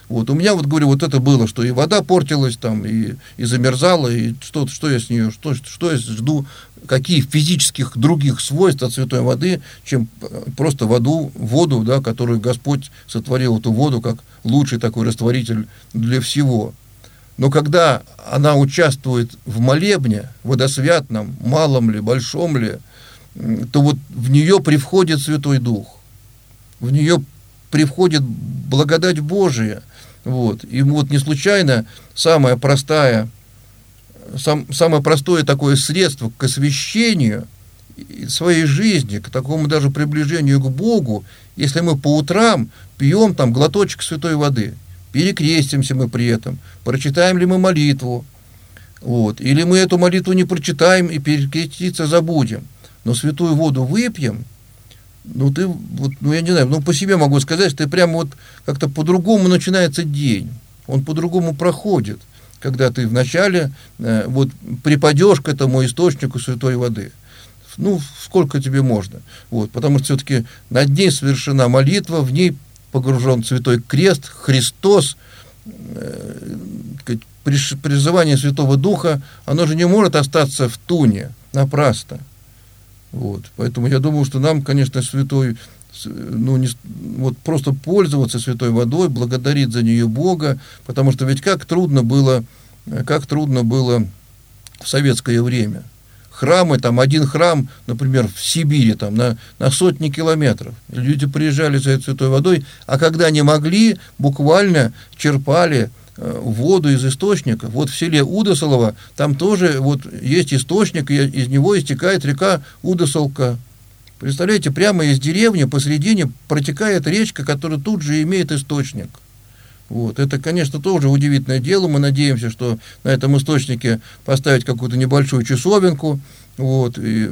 Вот. У меня, вот говорю, вот это было, что и вода портилась там, и, и замерзала, и что, что я с нее, что, что я жду, какие физических других свойств от святой воды, чем просто воду, воду, да, которую Господь сотворил, эту воду, как лучший такой растворитель для всего. Но когда она участвует в молебне, водосвятном, малом ли, большом ли, то вот в нее привходит Святой Дух, в нее привходит благодать Божия – вот. И вот не случайно самое простое, сам, самое простое такое средство к освящению своей жизни, к такому даже приближению к Богу, если мы по утрам пьем там глоточек святой воды, перекрестимся мы при этом, прочитаем ли мы молитву, вот, или мы эту молитву не прочитаем и перекреститься забудем, но святую воду выпьем – ну, ты, вот, ну, я не знаю, ну, по себе могу сказать, что ты прямо вот как-то по-другому начинается день, он по-другому проходит, когда ты вначале э, вот припадешь к этому источнику святой воды. Ну, сколько тебе можно. Вот, потому что все-таки над ней совершена молитва, в ней погружен святой крест, Христос, э, призывание Святого Духа, оно же не может остаться в туне напрасно. Вот. Поэтому я думаю, что нам, конечно, святой, ну, не, вот просто пользоваться святой водой, благодарить за нее Бога, потому что ведь как трудно было, как трудно было в советское время. Храмы, там один храм, например, в Сибири, там на, на сотни километров. Люди приезжали за этой святой водой, а когда не могли, буквально черпали Э, воду из источника. Вот в селе Удосолово, там тоже вот есть источник, и из него истекает река Удосолка. Представляете, прямо из деревни посередине протекает речка, которая тут же имеет источник. Вот. Это, конечно, тоже удивительное дело. Мы надеемся, что на этом источнике поставить какую-то небольшую часовенку, вот, и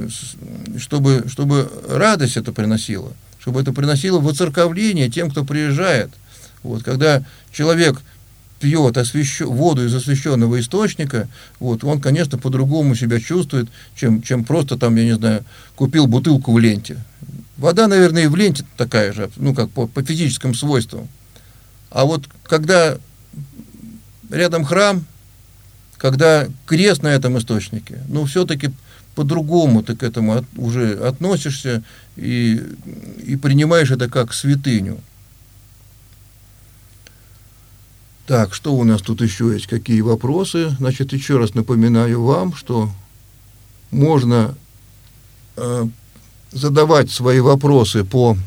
чтобы, чтобы радость это приносила, чтобы это приносило воцерковление тем, кто приезжает. Вот, когда человек пьет освящу, воду из освященного источника, вот, он, конечно, по-другому себя чувствует, чем, чем просто там, я не знаю, купил бутылку в ленте. Вода, наверное, и в ленте такая же, ну, как по, по физическим свойствам. А вот когда рядом храм, когда крест на этом источнике, ну, все-таки по-другому ты к этому от, уже относишься и, и принимаешь это как святыню. Так, что у нас тут еще есть? Какие вопросы? Значит, еще раз напоминаю вам, что можно э, задавать свои вопросы по,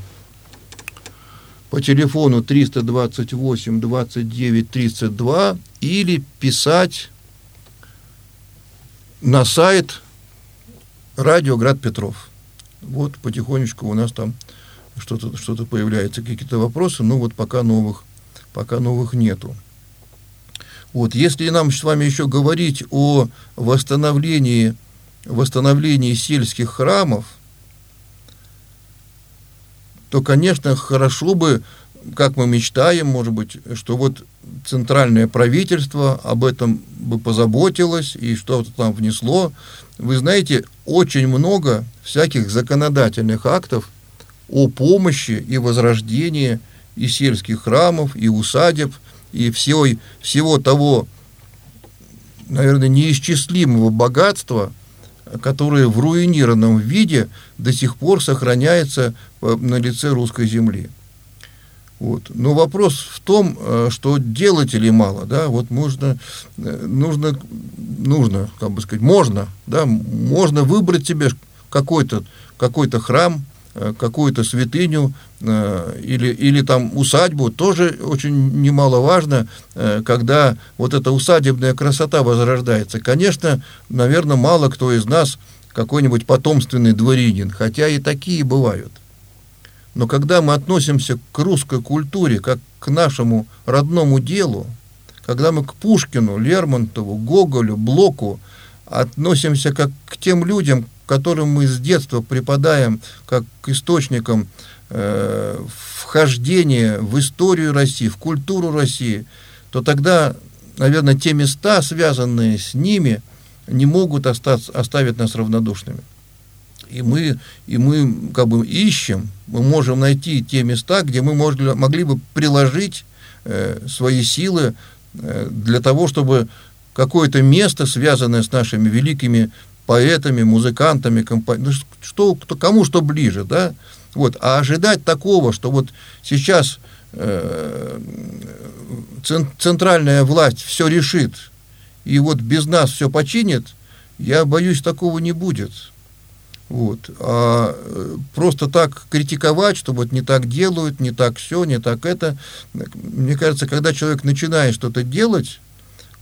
по телефону 328 29 32 или писать на сайт Радио Град Петров. Вот потихонечку у нас там что-то что появляется, какие-то вопросы, но вот пока новых, пока новых нету. Вот, если нам с вами еще говорить о восстановлении, восстановлении сельских храмов, то, конечно, хорошо бы, как мы мечтаем, может быть, что вот центральное правительство об этом бы позаботилось и что-то там внесло. Вы знаете, очень много всяких законодательных актов о помощи и возрождении и сельских храмов, и усадеб – и всего, всего того, наверное, неисчислимого богатства, которое в руинированном виде до сих пор сохраняется на лице русской земли. Вот. Но вопрос в том, э, что делателей мало, да, вот можно, э, нужно, нужно, как бы сказать, можно, да, можно выбрать себе какой-то какой храм, Э, какую-то святыню э, или, или там усадьбу, тоже очень немаловажно, э, когда вот эта усадебная красота возрождается. Конечно, наверное, мало кто из нас какой-нибудь потомственный дворянин, хотя и такие бывают. Но когда мы относимся к русской культуре как к нашему родному делу, когда мы к Пушкину, Лермонтову, Гоголю, Блоку относимся как к тем людям, которым мы с детства преподаем как к источникам э, вхождения в историю России, в культуру России, то тогда, наверное, те места, связанные с ними, не могут остаться, оставить нас равнодушными. И мы, и мы как бы ищем, мы можем найти те места, где мы могли, могли бы приложить э, свои силы э, для того, чтобы какое-то место, связанное с нашими великими поэтами, музыкантами, компани... ну, что, кто, кому что ближе, да, вот, а ожидать такого, что вот сейчас э, центральная власть все решит, и вот без нас все починит, я боюсь, такого не будет. Вот. А э, просто так критиковать, что вот не так делают, не так все, не так это. Мне кажется, когда человек начинает что-то делать,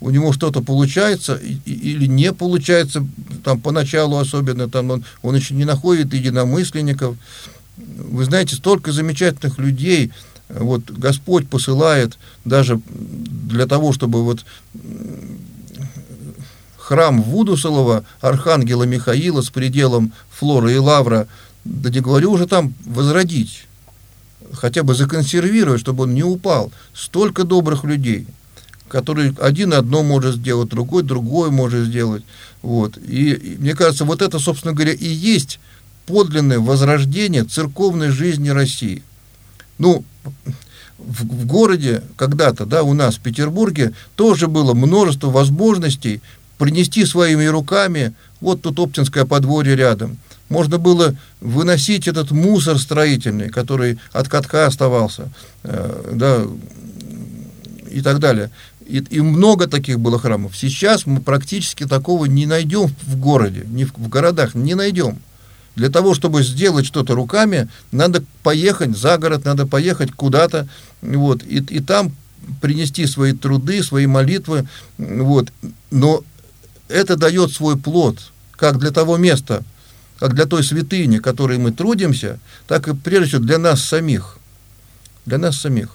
у него что-то получается или не получается, там поначалу особенно, там он, он еще не находит единомысленников. Вы знаете, столько замечательных людей, вот Господь посылает даже для того, чтобы вот храм Вудусолова, архангела Михаила с пределом Флора и Лавра, да не говорю уже там возродить, хотя бы законсервировать, чтобы он не упал. Столько добрых людей – который один одно может сделать, другой другое может сделать. Вот. И, и мне кажется, вот это, собственно говоря, и есть подлинное возрождение церковной жизни России. Ну, в, в городе когда-то, да, у нас в Петербурге тоже было множество возможностей принести своими руками, вот тут Оптинское подворье рядом, можно было выносить этот мусор строительный, который от катка оставался, э, да, и так далее. И, и много таких было храмов. Сейчас мы практически такого не найдем в городе, не в, в городах, не найдем. Для того, чтобы сделать что-то руками, надо поехать за город, надо поехать куда-то, вот, и, и там принести свои труды, свои молитвы, вот. Но это дает свой плод, как для того места, как для той святыни, которой мы трудимся, так и прежде всего для нас самих. Для нас самих.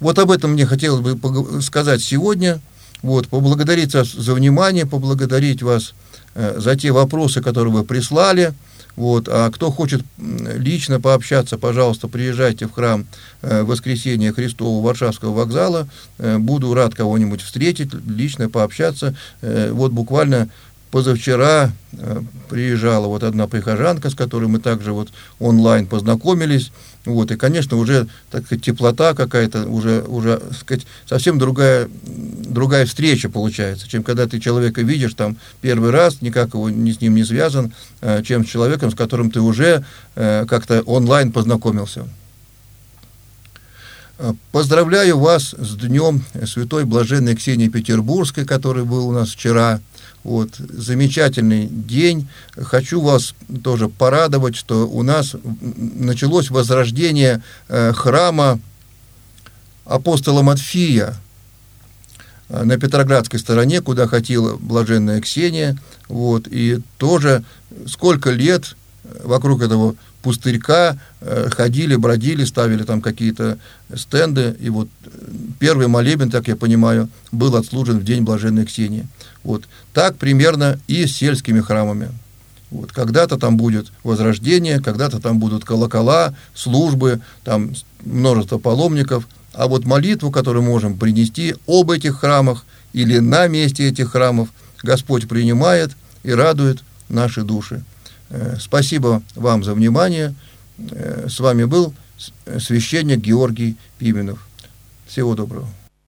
Вот об этом мне хотелось бы сказать сегодня. Вот, поблагодарить вас за внимание, поблагодарить вас э, за те вопросы, которые вы прислали. Вот, а кто хочет лично пообщаться, пожалуйста, приезжайте в храм э, Воскресения Христова Варшавского вокзала. Э, буду рад кого-нибудь встретить, лично пообщаться. Э, вот буквально позавчера э, приезжала вот одна прихожанка, с которой мы также вот онлайн познакомились. Вот, и, конечно, уже так теплота какая-то, уже, уже сказать, совсем другая, другая встреча получается, чем когда ты человека видишь там первый раз, никак его ни с ним не связан, э, чем с человеком, с которым ты уже э, как-то онлайн познакомился. Поздравляю вас с Днем Святой Блаженной Ксении Петербургской, который был у нас вчера. Вот, замечательный день. Хочу вас тоже порадовать, что у нас началось возрождение э, храма апостола Матфия э, на Петроградской стороне, куда хотела блаженная Ксения. Вот, и тоже сколько лет вокруг этого пустырька э, ходили, бродили, ставили там какие-то стенды. И вот первый молебен, так я понимаю, был отслужен в день блаженной Ксении. Вот так примерно и с сельскими храмами. Вот, когда-то там будет возрождение, когда-то там будут колокола, службы, там множество паломников. А вот молитву, которую можем принести об этих храмах или на месте этих храмов, Господь принимает и радует наши души. Э, спасибо вам за внимание. Э, с вами был священник Георгий Пименов. Всего доброго.